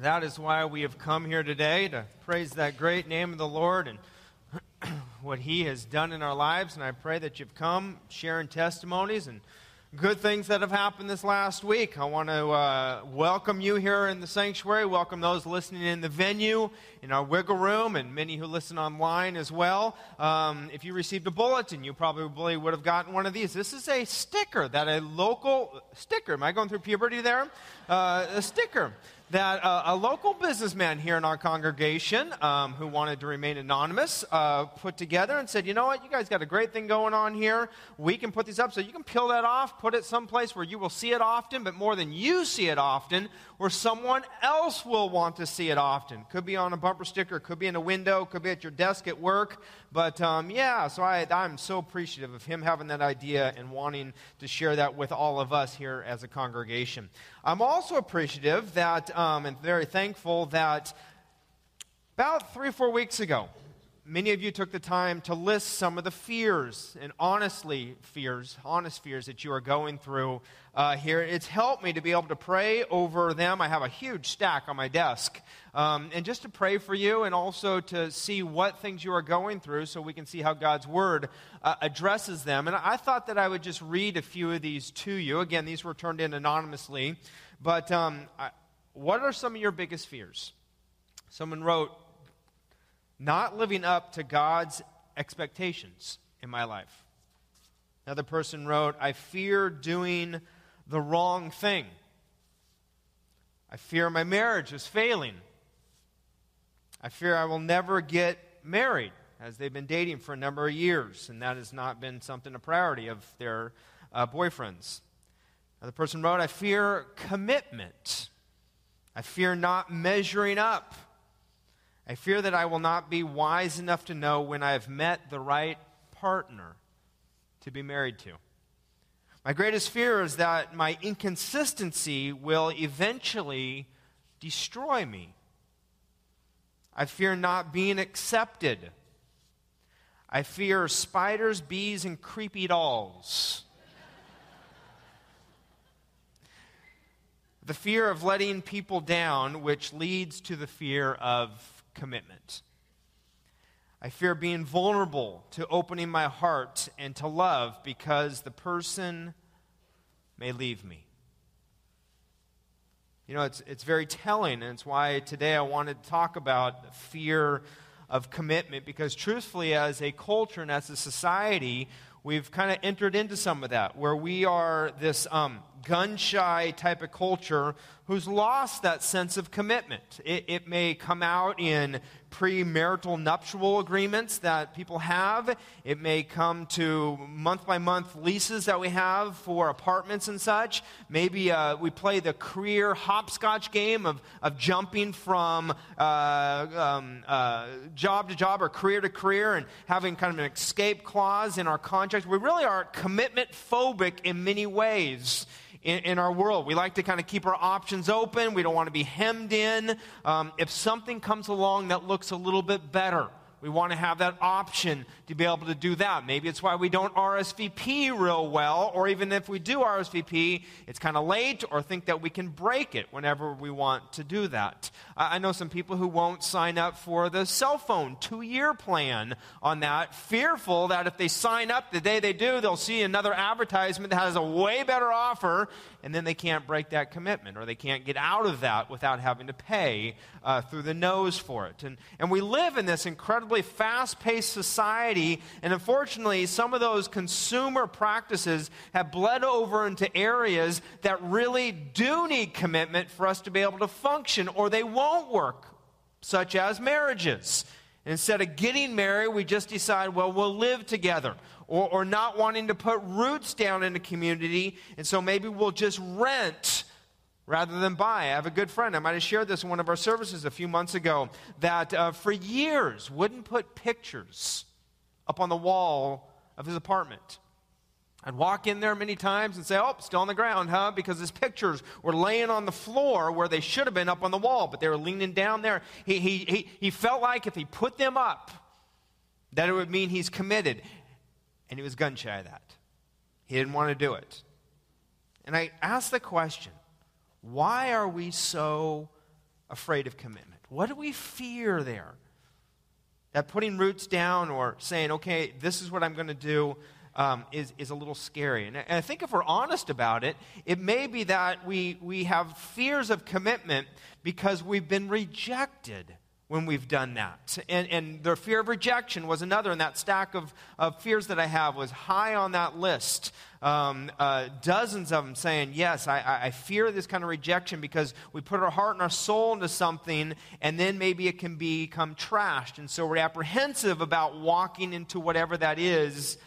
That is why we have come here today to praise that great name of the Lord and what He has done in our lives. And I pray that you've come sharing testimonies and good things that have happened this last week. I want to uh, welcome you here in the sanctuary, welcome those listening in the venue, in our wiggle room, and many who listen online as well. Um, if you received a bulletin, you probably would have gotten one of these. This is a sticker that a local sticker. Am I going through puberty there? Uh, a sticker that uh, a local businessman here in our congregation um, who wanted to remain anonymous uh, put together and said, You know what? You guys got a great thing going on here. We can put these up. So you can peel that off, put it someplace where you will see it often, but more than you see it often, where someone else will want to see it often. Could be on a bumper sticker, could be in a window, could be at your desk at work. But um, yeah, so I, I'm so appreciative of him having that idea and wanting to share that with all of us here as a congregation. I'm also appreciative that, um, and very thankful that about three or four weeks ago, many of you took the time to list some of the fears and honestly fears, honest fears that you are going through uh, here. It's helped me to be able to pray over them. I have a huge stack on my desk. Um, and just to pray for you and also to see what things you are going through so we can see how God's Word uh, addresses them. And I thought that I would just read a few of these to you. Again, these were turned in anonymously. But um, I, what are some of your biggest fears? Someone wrote, not living up to God's expectations in my life. Another person wrote, I fear doing the wrong thing. I fear my marriage is failing. I fear I will never get married, as they've been dating for a number of years, and that has not been something a priority of their uh, boyfriends. Another person wrote, I fear commitment. I fear not measuring up. I fear that I will not be wise enough to know when I have met the right partner to be married to. My greatest fear is that my inconsistency will eventually destroy me. I fear not being accepted. I fear spiders, bees, and creepy dolls. the fear of letting people down, which leads to the fear of commitment. I fear being vulnerable to opening my heart and to love because the person may leave me. You know, it's, it's very telling, and it's why today I wanted to talk about fear of commitment because, truthfully, as a culture and as a society, we've kind of entered into some of that where we are this um, gun shy type of culture who's lost that sense of commitment. It, it may come out in premarital nuptial agreements that people have. It may come to month by month leases that we have for apartments and such. Maybe uh, we play the career hopscotch game of, of jumping from uh, um, uh, job to job or career to career and having kind of an escape clause in our contract. We really are commitment phobic in many ways in, in, our world. We like to kind of keep our options open. We don't want to be hemmed in. Um, if something comes along that looks a little bit better, we want to have that option to be able to do that. Maybe it's why we don't RSVP real well, or even if we do RSVP, it's kind of late, or think that we can break it whenever we want to do that. I know some people who won't sign up for the cell phone two year plan on that, fearful that if they sign up the day they do, they'll see another advertisement that has a way better offer, and then they can't break that commitment, or they can't get out of that without having to pay uh, through the nose for it. And, and we live in this incredibly fast paced society, and unfortunately, some of those consumer practices have bled over into areas that really do need commitment for us to be able to function, or they won't work, such as marriages. Instead of getting married, we just decide, well, we'll live together. Or, or not wanting to put roots down in the community, and so maybe we'll just rent rather than buy. I have a good friend, I might have shared this in one of our services a few months ago, that uh, for years wouldn't put pictures up on the wall of his apartment. I'd walk in there many times and say, Oh, still on the ground, huh? Because his pictures were laying on the floor where they should have been up on the wall, but they were leaning down there. He, he, he, he felt like if he put them up, that it would mean he's committed. And he was gun shy of that. He didn't want to do it. And I asked the question why are we so afraid of commitment? What do we fear there? That putting roots down or saying, okay, this is what I'm going to do um, is, is a little scary. And I think if we're honest about it, it may be that we, we have fears of commitment because we've been rejected when we've done that. And, and the fear of rejection was another, and that stack of, of fears that I have was high on that list. Um, uh, dozens of them saying, Yes, I, I fear this kind of rejection because we put our heart and our soul into something, and then maybe it can become trashed. And so we're apprehensive about walking into whatever that is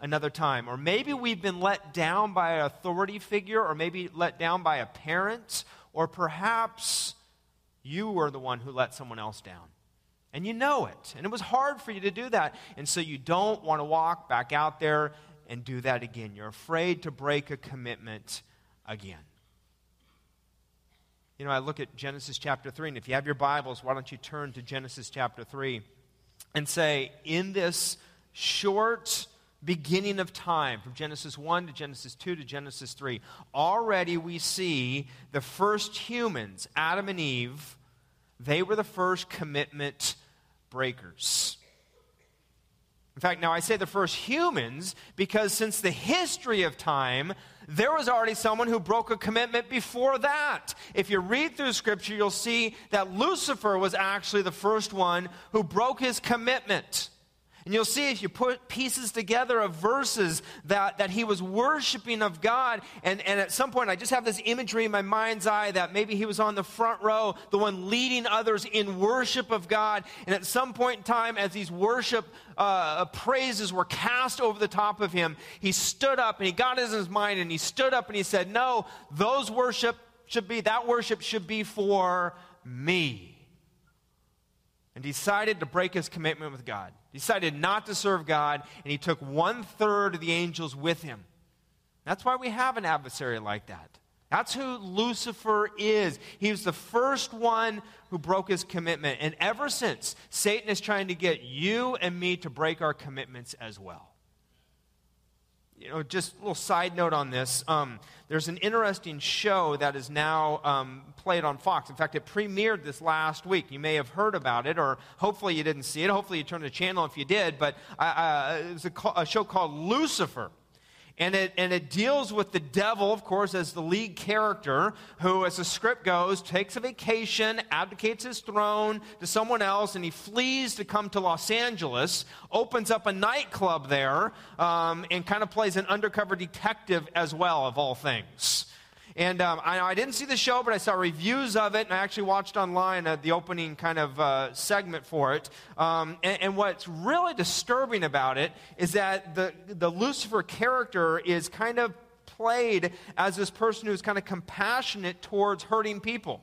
another time. Or maybe we've been let down by an authority figure, or maybe let down by a parent, or perhaps you were the one who let someone else down. And you know it. And it was hard for you to do that. And so you don't want to walk back out there and do that again. You're afraid to break a commitment again. You know, I look at Genesis chapter 3, and if you have your Bibles, why don't you turn to Genesis chapter 3 and say, in this short beginning of time, from Genesis 1 to Genesis 2 to Genesis 3, already we see the first humans, Adam and Eve, they were the first commitment breakers. In fact, now I say the first humans because since the history of time, there was already someone who broke a commitment before that. If you read through Scripture, you'll see that Lucifer was actually the first one who broke his commitment. And you'll see if you put pieces together of verses that, that he was worshiping of God. And, and at some point, I just have this imagery in my mind's eye that maybe he was on the front row, the one leading others in worship of God. And at some point in time, as these worship uh, praises were cast over the top of him, he stood up and he got in his mind and he stood up and he said, No, those worship should be, that worship should be for me and decided to break his commitment with God. Decided not to serve God, and he took one third of the angels with him. That's why we have an adversary like that. That's who Lucifer is. He was the first one who broke his commitment. And ever since, Satan is trying to get you and me to break our commitments as well you know, just a little side note on this. Um, there's an interesting show that is now um, played on Fox. In fact, it premiered this last week. You may have heard about it, or hopefully you didn't see it. Hopefully you turned the channel if you did. But uh, uh, it was a, a show called Lucifer. And it, and it deals with the devil, of course, as the lead character, who, as the script goes, takes a vacation, abdicates his throne to someone else, and he flees to come to Los Angeles, opens up a nightclub there, um, and kind of plays an undercover detective as well, of all things. And um, I, I, didn't see the show, but I saw reviews of it, and I actually watched online uh, the opening kind of uh, segment for it. Um, and, and, what's really disturbing about it is that the, the Lucifer character is kind of played as this person who's kind of compassionate towards hurting people.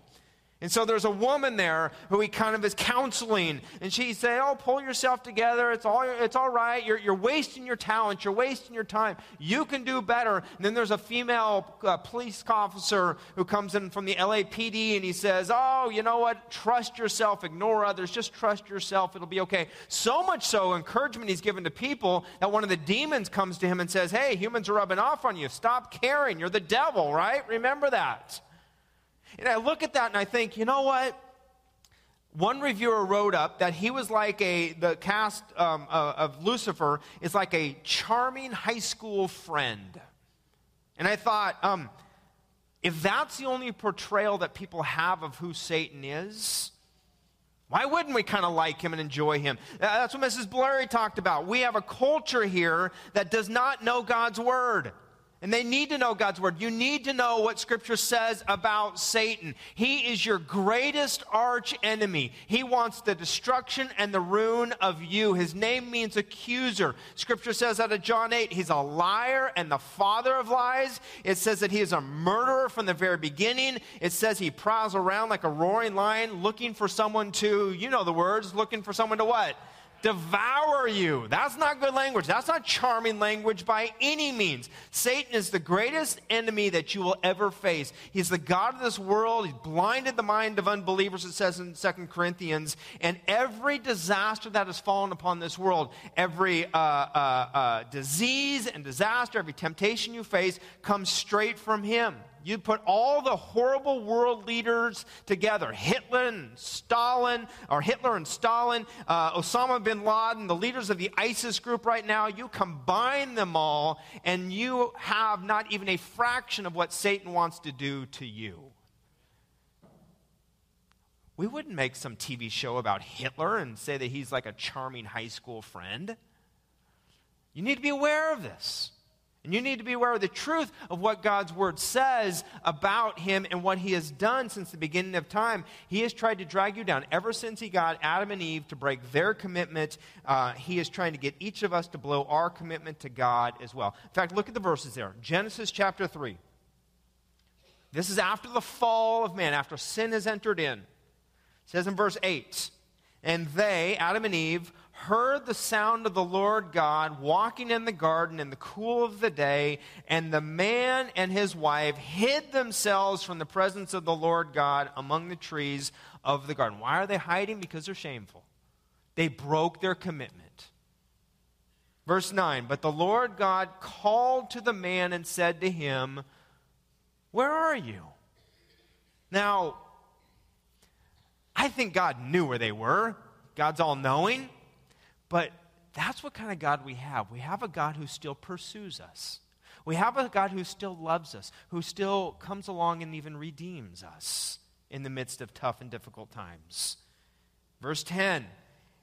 And so there's a woman there who he kind of is counseling, and she say, "Oh, pull yourself together. It's all it's all right. You're, you're wasting your talent. You're wasting your time. You can do better." And then there's a female uh, police officer who comes in from the LAPD, and he says, "Oh, you know what? Trust yourself. Ignore others. Just trust yourself. It'll be okay." So much so, encouragement he's given to people that one of the demons comes to him and says, "Hey, humans are rubbing off on you. Stop caring. You're the devil, right? Remember that." And I look at that and I think, you know what? One reviewer wrote up that he was like a, the cast um, uh, of Lucifer is like a charming high school friend. And I thought, um, if that's the only portrayal that people have of who Satan is, why wouldn't we kind of like him and enjoy him? Uh, that's what Mrs. Blurry talked about. We have a culture here that does not know God's word. And they need to know God's word. You need to know what scripture says about Satan. He is your greatest arch enemy. He wants the destruction and the ruin of you. His name means accuser. Scripture says out of John 8, he's a liar and the father of lies. It says that he is a murderer from the very beginning. It says he prowls around like a roaring lion looking for someone to, you know the words, looking for someone to what? Devour you. That's not good language. That's not charming language by any means. Satan is the greatest enemy that you will ever face. He's the God of this world. He's blinded the mind of unbelievers, it says in Second Corinthians. And every disaster that has fallen upon this world, every uh, uh, uh, disease and disaster, every temptation you face comes straight from him. You put all the horrible world leaders together Hitler and Stalin, or Hitler and Stalin, uh, Osama bin Laden, the leaders of the ISIS group right now. You combine them all, and you have not even a fraction of what Satan wants to do to you. We wouldn't make some TV show about Hitler and say that he's like a charming high school friend. You need to be aware of this. And you need to be aware of the truth of what God's word says about him and what he has done since the beginning of time. He has tried to drag you down. Ever since he got Adam and Eve to break their commitment, uh, he is trying to get each of us to blow our commitment to God as well. In fact, look at the verses there Genesis chapter 3. This is after the fall of man, after sin has entered in. It says in verse 8, and they, Adam and Eve, heard the sound of the Lord God walking in the garden in the cool of the day, and the man and his wife hid themselves from the presence of the Lord God among the trees of the garden. Why are they hiding? Because they're shameful. They broke their commitment. Verse 9 But the Lord God called to the man and said to him, Where are you? Now, I think God knew where they were. God's all knowing. But that's what kind of God we have. We have a God who still pursues us. We have a God who still loves us, who still comes along and even redeems us in the midst of tough and difficult times. Verse 10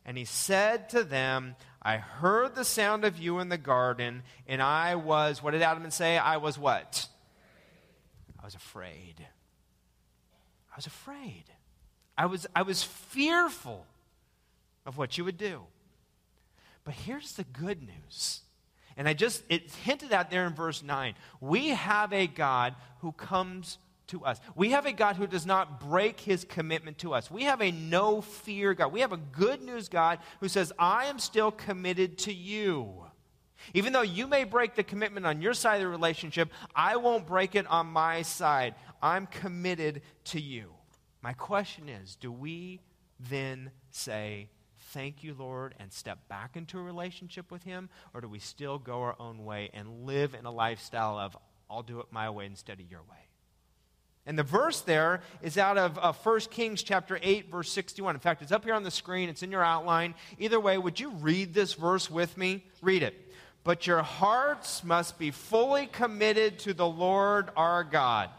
And he said to them, I heard the sound of you in the garden, and I was, what did Adam and say? I was what? I was afraid. I was afraid. I was, I was fearful of what you would do. But here's the good news. And I just, it's hinted at there in verse 9. We have a God who comes to us. We have a God who does not break his commitment to us. We have a no fear God. We have a good news God who says, I am still committed to you. Even though you may break the commitment on your side of the relationship, I won't break it on my side. I'm committed to you. My question is do we then say, thank you, Lord, and step back into a relationship with Him? Or do we still go our own way and live in a lifestyle of, I'll do it my way instead of your way? And the verse there is out of uh, 1 Kings chapter 8, verse 61. In fact, it's up here on the screen, it's in your outline. Either way, would you read this verse with me? Read it. But your hearts must be fully committed to the Lord our God,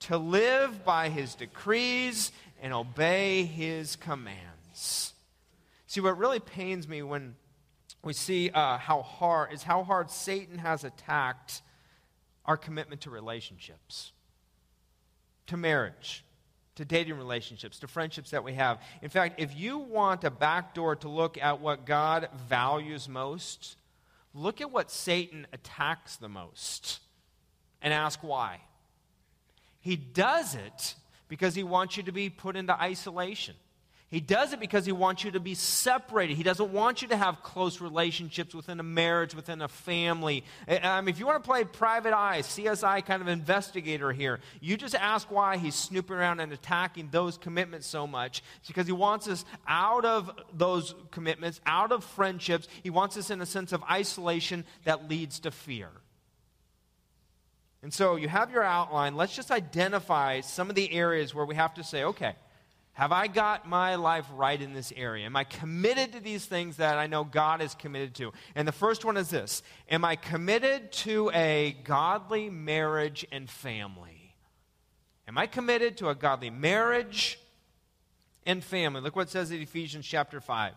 to live by his decrees and obey his commands. See, what really pains me when we see uh, how hard is how hard Satan has attacked our commitment to relationships, to marriage, to dating relationships, to friendships that we have. In fact, if you want a backdoor to look at what God values most, look at what Satan attacks the most and ask why. He does it because he wants you to be put into isolation. He does it because he wants you to be separated. He doesn't want you to have close relationships within a marriage, within a family. Um, if you want to play private eye, CSI kind of investigator here, you just ask why he's snooping around and attacking those commitments so much. It's because he wants us out of those commitments, out of friendships. He wants us in a sense of isolation that leads to fear. And so you have your outline. Let's just identify some of the areas where we have to say, okay, have I got my life right in this area? Am I committed to these things that I know God is committed to? And the first one is this Am I committed to a godly marriage and family? Am I committed to a godly marriage and family? Look what it says in Ephesians chapter 5.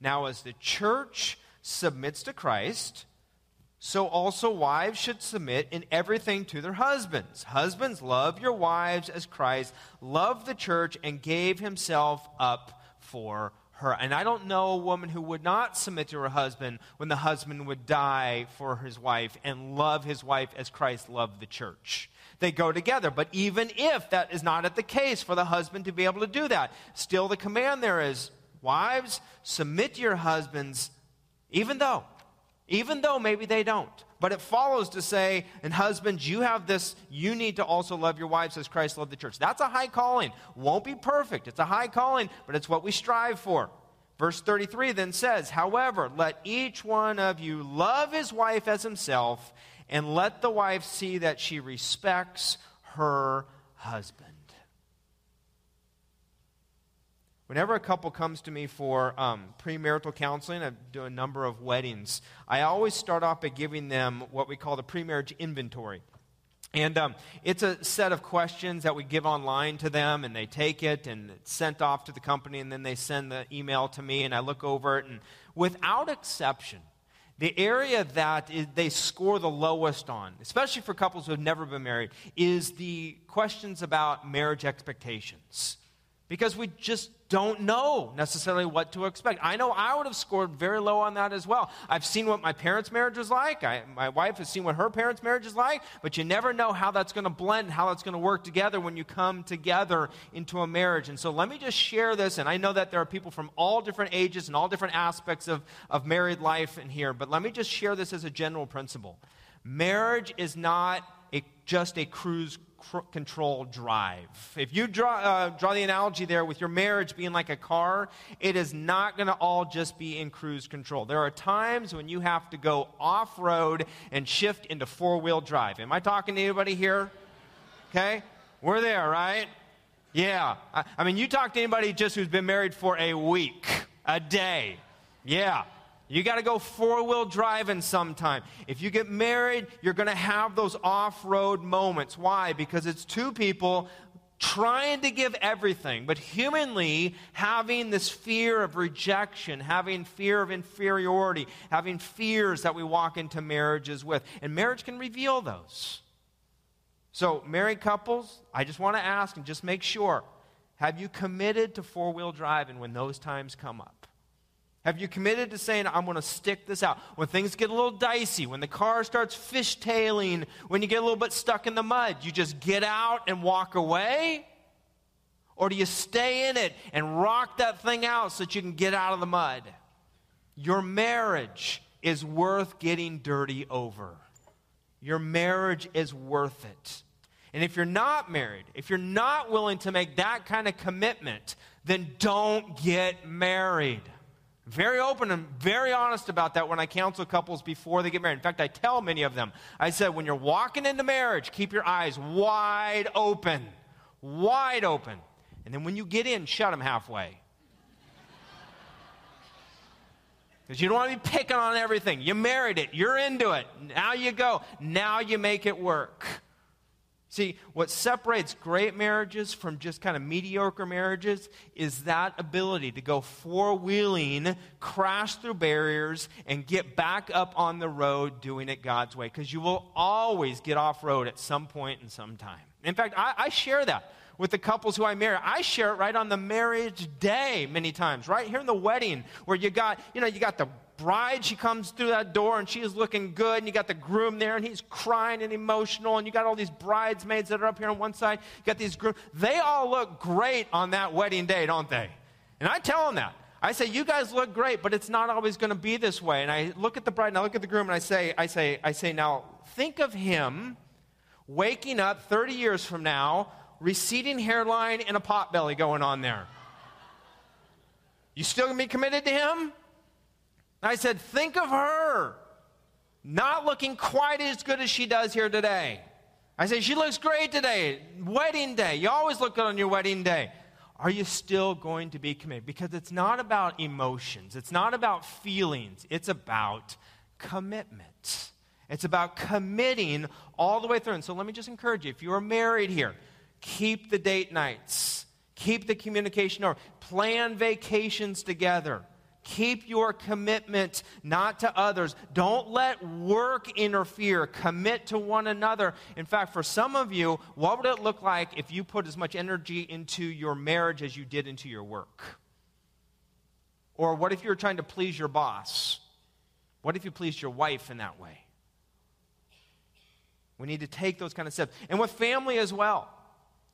Now, as the church submits to Christ, so also wives should submit in everything to their husbands. Husbands, love your wives as Christ loved the church and gave himself up for her. And I don't know a woman who would not submit to her husband when the husband would die for his wife and love his wife as Christ loved the church. They go together. But even if that is not at the case for the husband to be able to do that, still the command there is wives, submit to your husbands, even though even though maybe they don't. But it follows to say, and husbands, you have this, you need to also love your wives as Christ loved the church. That's a high calling. Won't be perfect. It's a high calling, but it's what we strive for. Verse 33 then says, However, let each one of you love his wife as himself, and let the wife see that she respects her husband. Whenever a couple comes to me for um, premarital counseling, I do a number of weddings. I always start off by giving them what we call the premarriage inventory. And um, it's a set of questions that we give online to them, and they take it and it's sent off to the company, and then they send the email to me, and I look over it. And without exception, the area that they score the lowest on, especially for couples who have never been married, is the questions about marriage expectations because we just don't know necessarily what to expect. I know I would have scored very low on that as well. I've seen what my parents' marriage was like. I, my wife has seen what her parents' marriage is like, but you never know how that's going to blend, how that's going to work together when you come together into a marriage. And so let me just share this. And I know that there are people from all different ages and all different aspects of, of married life in here, but let me just share this as a general principle. Marriage is not a, just a cruise control drive. If you draw, uh, draw the analogy there with your marriage being like a car, it is not going to all just be in cruise control. There are times when you have to go off road and shift into four wheel drive. Am I talking to anybody here? Okay? We're there, right? Yeah. I, I mean, you talk to anybody just who's been married for a week, a day. Yeah. You got to go four wheel driving sometime. If you get married, you're going to have those off road moments. Why? Because it's two people trying to give everything, but humanly having this fear of rejection, having fear of inferiority, having fears that we walk into marriages with. And marriage can reveal those. So, married couples, I just want to ask and just make sure have you committed to four wheel driving when those times come up? Have you committed to saying, I'm going to stick this out? When things get a little dicey, when the car starts fishtailing, when you get a little bit stuck in the mud, you just get out and walk away? Or do you stay in it and rock that thing out so that you can get out of the mud? Your marriage is worth getting dirty over. Your marriage is worth it. And if you're not married, if you're not willing to make that kind of commitment, then don't get married. Very open and very honest about that when I counsel couples before they get married. In fact, I tell many of them, I said, when you're walking into marriage, keep your eyes wide open. Wide open. And then when you get in, shut them halfway. Because you don't want to be picking on everything. You married it, you're into it. Now you go. Now you make it work. See, what separates great marriages from just kind of mediocre marriages is that ability to go four wheeling, crash through barriers, and get back up on the road doing it God's way. Because you will always get off road at some point in some time. In fact, I, I share that with the couples who I marry. I share it right on the marriage day many times, right here in the wedding, where you got, you know, you got the bride, she comes through that door and she is looking good, and you got the groom there and he's crying and emotional, and you got all these bridesmaids that are up here on one side, you got these groom. They all look great on that wedding day, don't they? And I tell them that. I say, you guys look great, but it's not always going to be this way. And I look at the bride and I look at the groom and I say, I say, I say, now think of him waking up 30 years from now, receding hairline and a pot belly going on there. You still gonna be committed to him? I said, think of her not looking quite as good as she does here today. I said, she looks great today. Wedding day. You always look good on your wedding day. Are you still going to be committed? Because it's not about emotions, it's not about feelings, it's about commitment. It's about committing all the way through. And so let me just encourage you if you are married here, keep the date nights, keep the communication over, plan vacations together. Keep your commitment not to others. Don't let work interfere. Commit to one another. In fact, for some of you, what would it look like if you put as much energy into your marriage as you did into your work? Or what if you were trying to please your boss? What if you pleased your wife in that way? We need to take those kind of steps. And with family as well.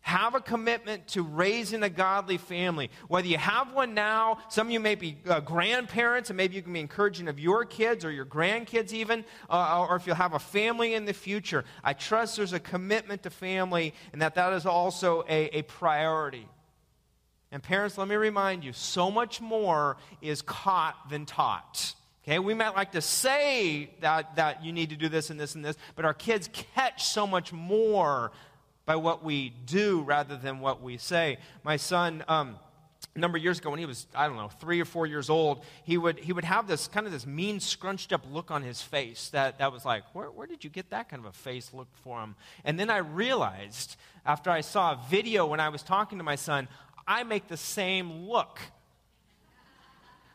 Have a commitment to raising a godly family. Whether you have one now, some of you may be uh, grandparents, and maybe you can be encouraging of your kids or your grandkids, even, uh, or if you'll have a family in the future. I trust there's a commitment to family and that that is also a, a priority. And parents, let me remind you so much more is caught than taught. Okay, we might like to say that, that you need to do this and this and this, but our kids catch so much more by what we do rather than what we say. My son, um, a number of years ago when he was i don't know three or four years old he would he would have this kind of this mean scrunched up look on his face that, that was like where, where did you get that kind of a face look for him and then i realized after i saw a video when i was talking to my son i make the same look.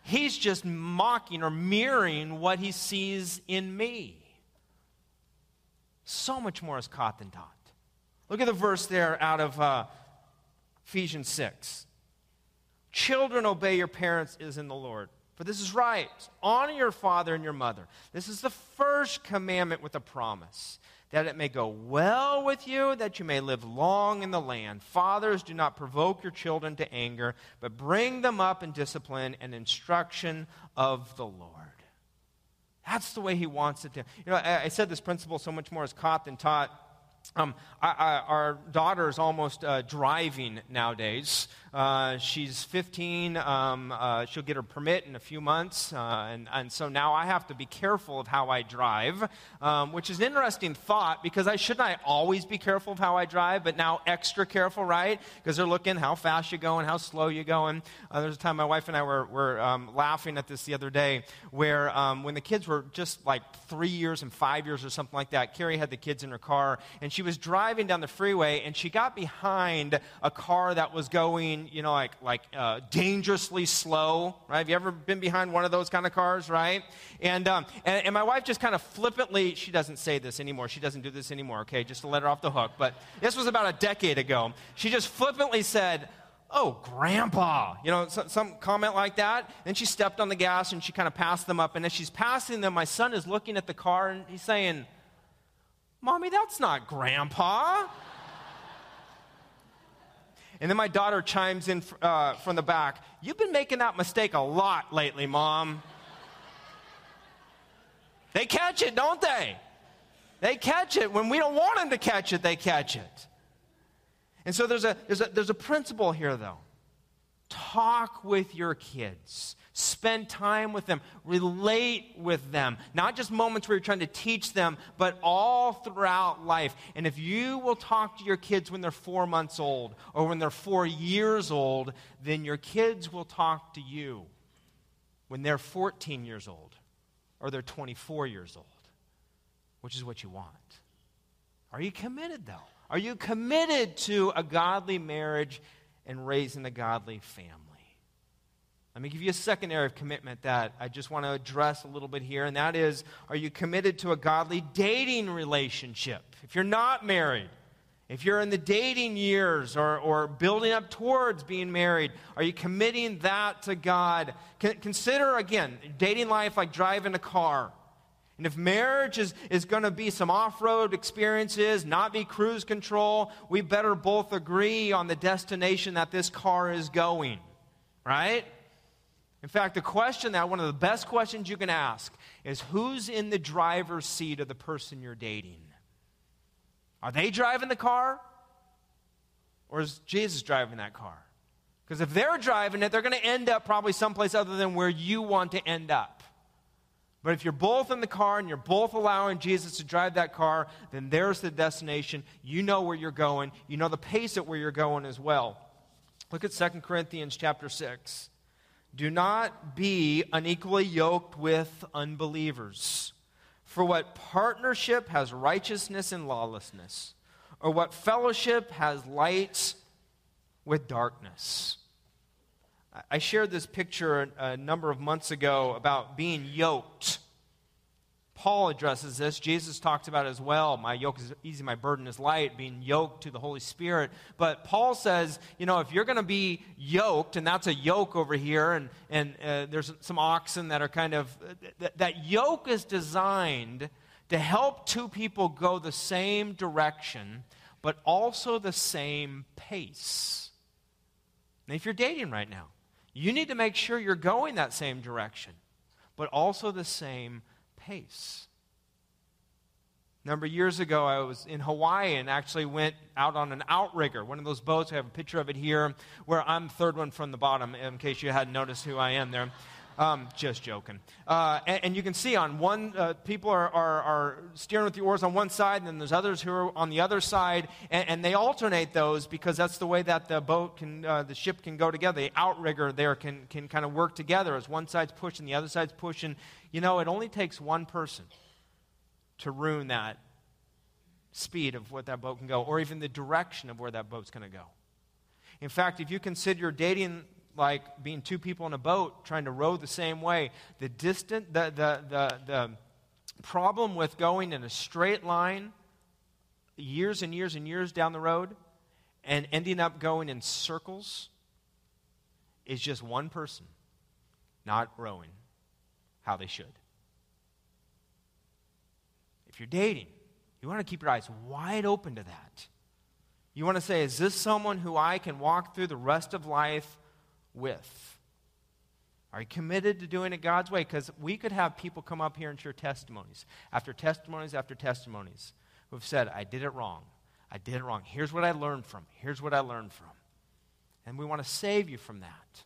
He's just mocking or mirroring what he sees in me. So much more is caught than taught look at the verse there out of uh, ephesians 6 Children, obey your parents is in the Lord. For this is right. Honor your father and your mother. This is the first commandment with a promise that it may go well with you, that you may live long in the land. Fathers, do not provoke your children to anger, but bring them up in discipline and instruction of the Lord. That's the way he wants it to. You know, I, I said this principle so much more is caught than taught. Um, I, I, our daughter is almost uh, driving nowadays. Uh, she's 15. Um, uh, she'll get her permit in a few months. Uh, and, and so now I have to be careful of how I drive, um, which is an interesting thought because I shouldn't I always be careful of how I drive, but now extra careful, right? Because they're looking how fast you're going, how slow you're going. Uh, there's a time my wife and I were, were um, laughing at this the other day where um, when the kids were just like three years and five years or something like that, Carrie had the kids in her car and she was driving down the freeway and she got behind a car that was going you know, like, like uh, dangerously slow, right? Have you ever been behind one of those kind of cars, right? And, um, and, and my wife just kind of flippantly, she doesn't say this anymore. She doesn't do this anymore, okay, just to let her off the hook. But this was about a decade ago. She just flippantly said, Oh, grandpa. You know, some, some comment like that. Then she stepped on the gas and she kind of passed them up. And as she's passing them, my son is looking at the car and he's saying, Mommy, that's not grandpa. And then my daughter chimes in uh, from the back, You've been making that mistake a lot lately, Mom. they catch it, don't they? They catch it. When we don't want them to catch it, they catch it. And so there's a, there's a, there's a principle here, though. Talk with your kids. Spend time with them. Relate with them. Not just moments where you're trying to teach them, but all throughout life. And if you will talk to your kids when they're four months old or when they're four years old, then your kids will talk to you when they're 14 years old or they're 24 years old, which is what you want. Are you committed, though? Are you committed to a godly marriage and raising a godly family? Let me give you a second area of commitment that I just want to address a little bit here, and that is are you committed to a godly dating relationship? If you're not married, if you're in the dating years or, or building up towards being married, are you committing that to God? consider, again, dating life like driving a car. And if marriage is, is going to be some off road experiences, not be cruise control, we better both agree on the destination that this car is going, right? In fact, the question that one of the best questions you can ask is who's in the driver's seat of the person you're dating? Are they driving the car? Or is Jesus driving that car? Because if they're driving it, they're going to end up probably someplace other than where you want to end up. But if you're both in the car and you're both allowing Jesus to drive that car, then there's the destination. You know where you're going. You know the pace at where you're going as well. Look at 2 Corinthians chapter 6. Do not be unequally yoked with unbelievers. For what partnership has righteousness and lawlessness? Or what fellowship has light with darkness? I shared this picture a number of months ago about being yoked. Paul addresses this. Jesus talked about as well. My yoke is easy, my burden is light, being yoked to the Holy Spirit. But Paul says, you know, if you're going to be yoked, and that's a yoke over here, and, and uh, there's some oxen that are kind of, uh, that yoke is designed to help two people go the same direction, but also the same pace. And if you're dating right now, you need to make sure you're going that same direction, but also the same pace. A number of years ago, I was in Hawaii and actually went out on an outrigger, one of those boats. I have a picture of it here, where I'm third one from the bottom, in case you hadn't noticed who I am there. Um, just joking. Uh, and, and, you can see on one, uh, people are, are, are, steering with the oars on one side, and then there's others who are on the other side, and, and they alternate those because that's the way that the boat can, uh, the ship can go together. The outrigger there can, can kind of work together as one side's pushing, the other side's pushing. You know, it only takes one person to ruin that speed of what that boat can go, or even the direction of where that boat's going to go. In fact, if you consider dating like being two people in a boat trying to row the same way. The distant, the, the, the, the problem with going in a straight line years and years and years down the road and ending up going in circles is just one person not rowing how they should. If you're dating, you want to keep your eyes wide open to that. You want to say, is this someone who I can walk through the rest of life with? Are you committed to doing it God's way? Because we could have people come up here and share testimonies after testimonies after testimonies who have said, I did it wrong. I did it wrong. Here's what I learned from. Here's what I learned from. And we want to save you from that.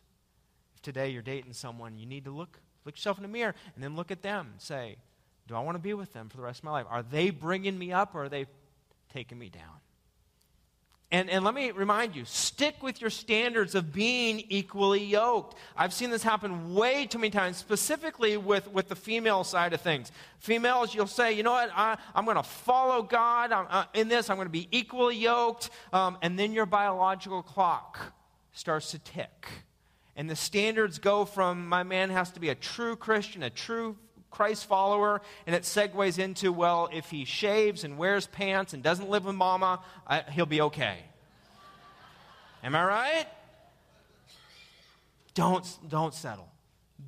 If today you're dating someone, you need to look, look yourself in the mirror and then look at them and say, Do I want to be with them for the rest of my life? Are they bringing me up or are they taking me down? And, and let me remind you stick with your standards of being equally yoked. I've seen this happen way too many times, specifically with, with the female side of things. Females, you'll say, you know what, I, am going to follow God I'm, uh, in this, I'm going to be equally yoked. Um, and then your biological clock starts to tick. And the standards go from my man has to be a true Christian, a true Christ follower, and it segues into, well, if he shaves and wears pants and doesn't live with mama, I, he'll be okay. Am I right? Don't, don't settle.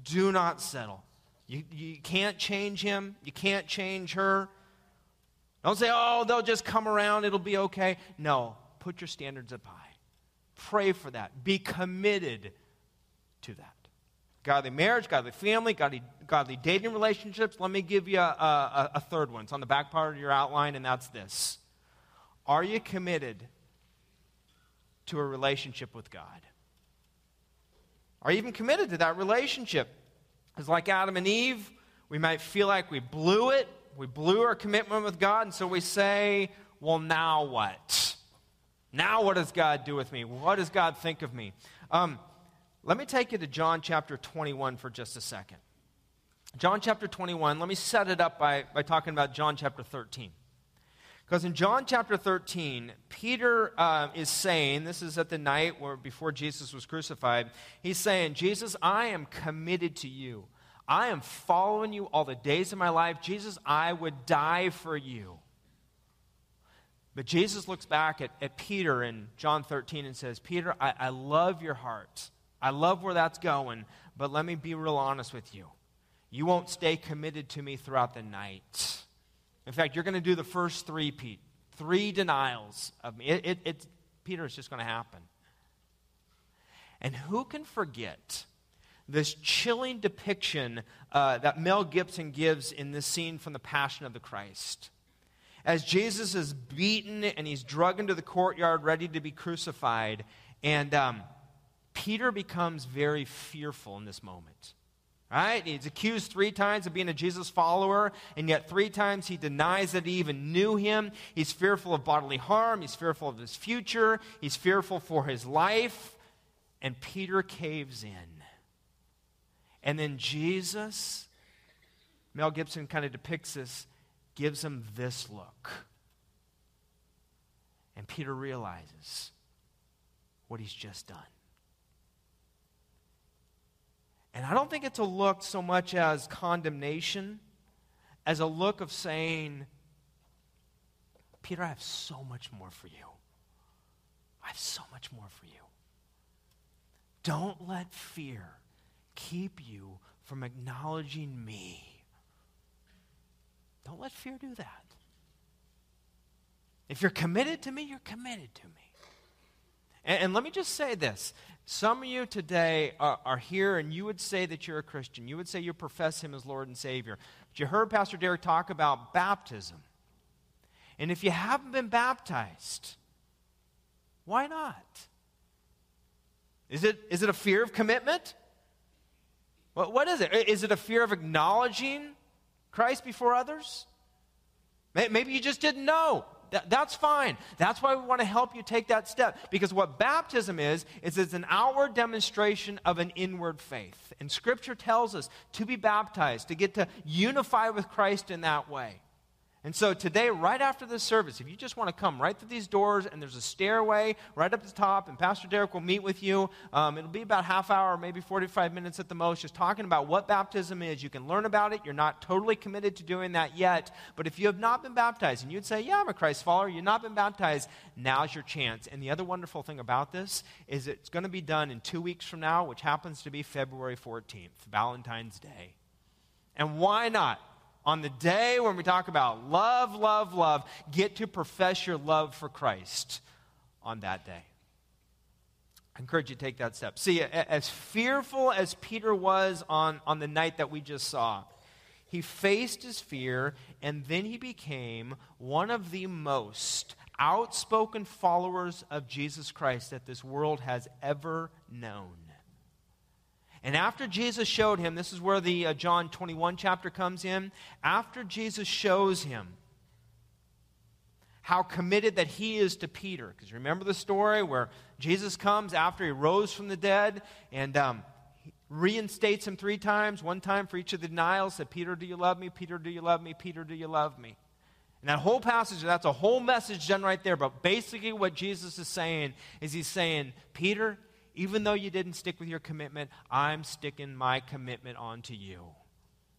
Do not settle. You, you can't change him. You can't change her. Don't say, oh, they'll just come around. It'll be okay. No, put your standards up high. Pray for that. Be committed to that godly marriage, godly family, godly, godly dating relationships. Let me give you a, a, a third one. It's on the back part of your outline, and that's this Are you committed to a relationship with God? Are you even committed to that relationship? Because, like Adam and Eve, we might feel like we blew it. We blew our commitment with God, and so we say, Well, now what? Now, what does God do with me? What does God think of me? Um, let me take you to John chapter 21 for just a second. John chapter 21, let me set it up by, by talking about John chapter 13. Because in John chapter 13, Peter uh, is saying, this is at the night where, before Jesus was crucified, he's saying, Jesus, I am committed to you. I am following you all the days of my life. Jesus, I would die for you. But Jesus looks back at, at Peter in John 13 and says, Peter, I, I love your heart. I love where that's going, but let me be real honest with you. You won't stay committed to me throughout the night. In fact, you're going to do the first three, Pete. Three denials of me. It, it, it's, Peter, it's just going to happen. And who can forget this chilling depiction uh, that Mel Gibson gives in this scene from The Passion of the Christ? As Jesus is beaten and he's drugged into the courtyard ready to be crucified, and um, Peter becomes very fearful in this moment. Right? He's accused three times of being a Jesus follower, and yet three times he denies that he even knew him. He's fearful of bodily harm. He's fearful of his future. He's fearful for his life. And Peter caves in. And then Jesus, Mel Gibson kind of depicts this, gives him this look. And Peter realizes what he's just done. And I don't think it's a look so much as condemnation as a look of saying, Peter, I have so much more for you. I have so much more for you. Don't let fear keep you from acknowledging me. Don't let fear do that. If you're committed to me, you're committed to me. And, and, let me just say this. Some of you today are, are, here and you would say that you're a Christian. You would say you profess Him as Lord and Savior. But you heard Pastor Derek talk about baptism. And if you haven't been baptized, why not? Is it, is it a fear of commitment? What, what is it? Is it a fear of acknowledging Christ before others? Maybe you just didn't know. That, that's fine. That's why we want to help you take that step. Because what baptism is, is it's an outward demonstration of an inward faith. And Scripture tells us to be baptized, to get to unify with Christ in that way. And so today, right after this service, if you just want to come right through these doors, and there's a stairway right up the top, and Pastor Derek will meet with you. Um, it'll be about half hour, maybe 45 minutes at the most, just talking about what baptism is. You can learn about it. You're not totally committed to doing that yet. But if you have not been baptized, and you'd say, Yeah, I'm a Christ follower, you've not been baptized, now's your chance. And the other wonderful thing about this is it's going to be done in two weeks from now, which happens to be February 14th, Valentine's Day. And why not? On the day when we talk about love, love, love, get to profess your love for Christ on that day. I encourage you to take that step. See, as fearful as Peter was on, on the night that we just saw, he faced his fear and then he became one of the most outspoken followers of Jesus Christ that this world has ever known. And after Jesus showed him, this is where the uh, John 21 chapter comes in. After Jesus shows him how committed that he is to Peter, because remember the story where Jesus comes after he rose from the dead and um, reinstates him three times, one time for each of the denials, said, Peter, do you love me? Peter, do you love me? Peter, do you love me? And that whole passage, that's a whole message done right there. But basically, what Jesus is saying is he's saying, Peter, even though you didn't stick with your commitment, I'm sticking my commitment onto you.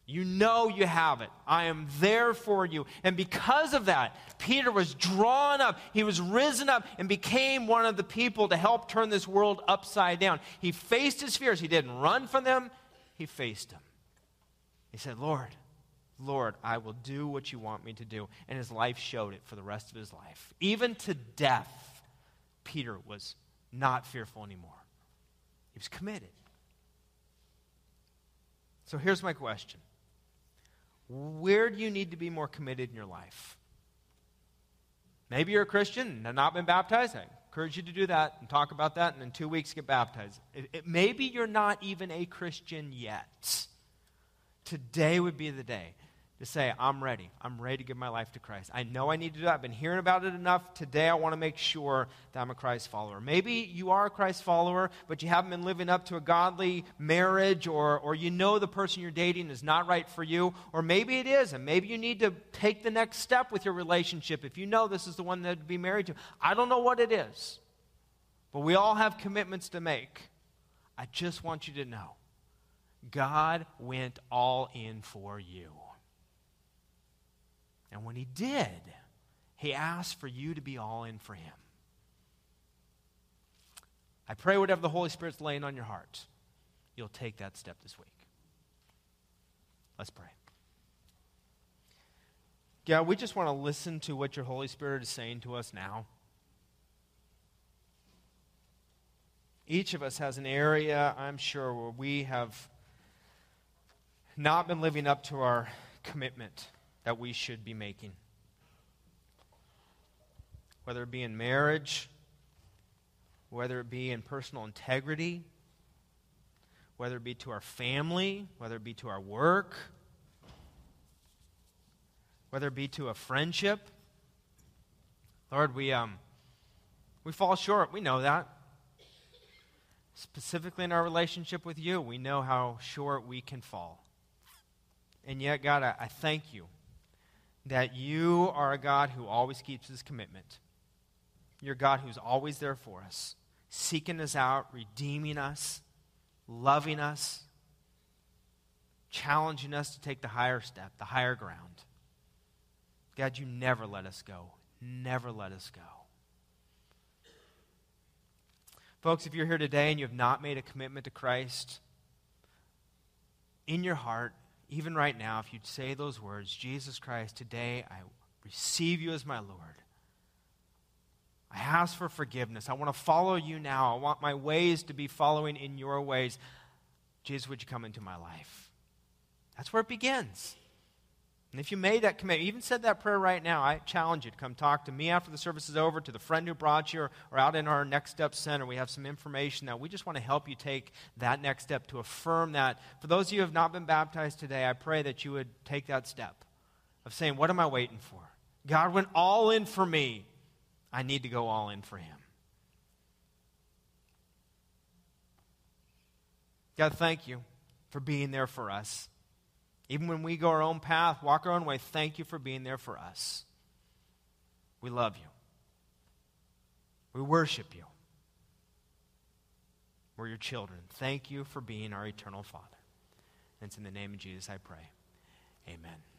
You know you have it. I am there for you. And because of that, Peter was drawn up. He was risen up and became one of the people to help turn this world upside down. He faced his fears. He didn't run from them, he faced them. He said, Lord, Lord, I will do what you want me to do. And his life showed it for the rest of his life. Even to death, Peter was not fearful anymore. He was committed. So here's my question Where do you need to be more committed in your life? Maybe you're a Christian and have not been baptized. I encourage you to do that and talk about that, and in two weeks get baptized. It, it, maybe you're not even a Christian yet. Today would be the day to say, I'm ready. I'm ready to give my life to Christ. I know I need to do that. I've been hearing about it enough. Today, I want to make sure that I'm a Christ follower. Maybe you are a Christ follower, but you haven't been living up to a godly marriage, or, or you know the person you're dating is not right for you, or maybe it is, and maybe you need to take the next step with your relationship if you know this is the one that to be married to. I don't know what it is, but we all have commitments to make. I just want you to know God went all in for you. And when he did, he asked for you to be all in for him. I pray whatever the Holy Spirit's laying on your heart, you'll take that step this week. Let's pray. God, we just want to listen to what your Holy Spirit is saying to us now. Each of us has an area, I'm sure, where we have not been living up to our commitment that we should be making. Whether it be in marriage, whether it be in personal integrity, whether it be to our family, whether it be to our work, whether it be to a friendship. Lord, we, um, we fall short. We know that. Specifically in our relationship with you, we know how short we can fall. And yet, God, I, I thank you that you are a God who always keeps his commitment. You're God who's always there for us, seeking us out, redeeming us, loving us, challenging us to take the higher step, the higher ground. God, you never let us go. Never let us go. Folks, if you're here today and you have not made a commitment to Christ, in your heart, even right now, if you'd say those words, Jesus Christ, today I receive you as my Lord. I ask for forgiveness. I want to follow you now. I want my ways to be following in your ways. Jesus, would you come into my life? That's where it begins. And if you made that commitment, even said that prayer right now, I challenge you to come talk to me after the service is over, to the friend who brought you, or, or out in our Next Step Center. We have some information that we just want to help you take that next step to affirm that. For those of you who have not been baptized today, I pray that you would take that step of saying, What am I waiting for? God went all in for me. I need to go all in for Him. God, thank you for being there for us. Even when we go our own path, walk our own way, thank you for being there for us. We love you. We worship you. We're your children. Thank you for being our eternal Father. And it's in the name of Jesus I pray. Amen.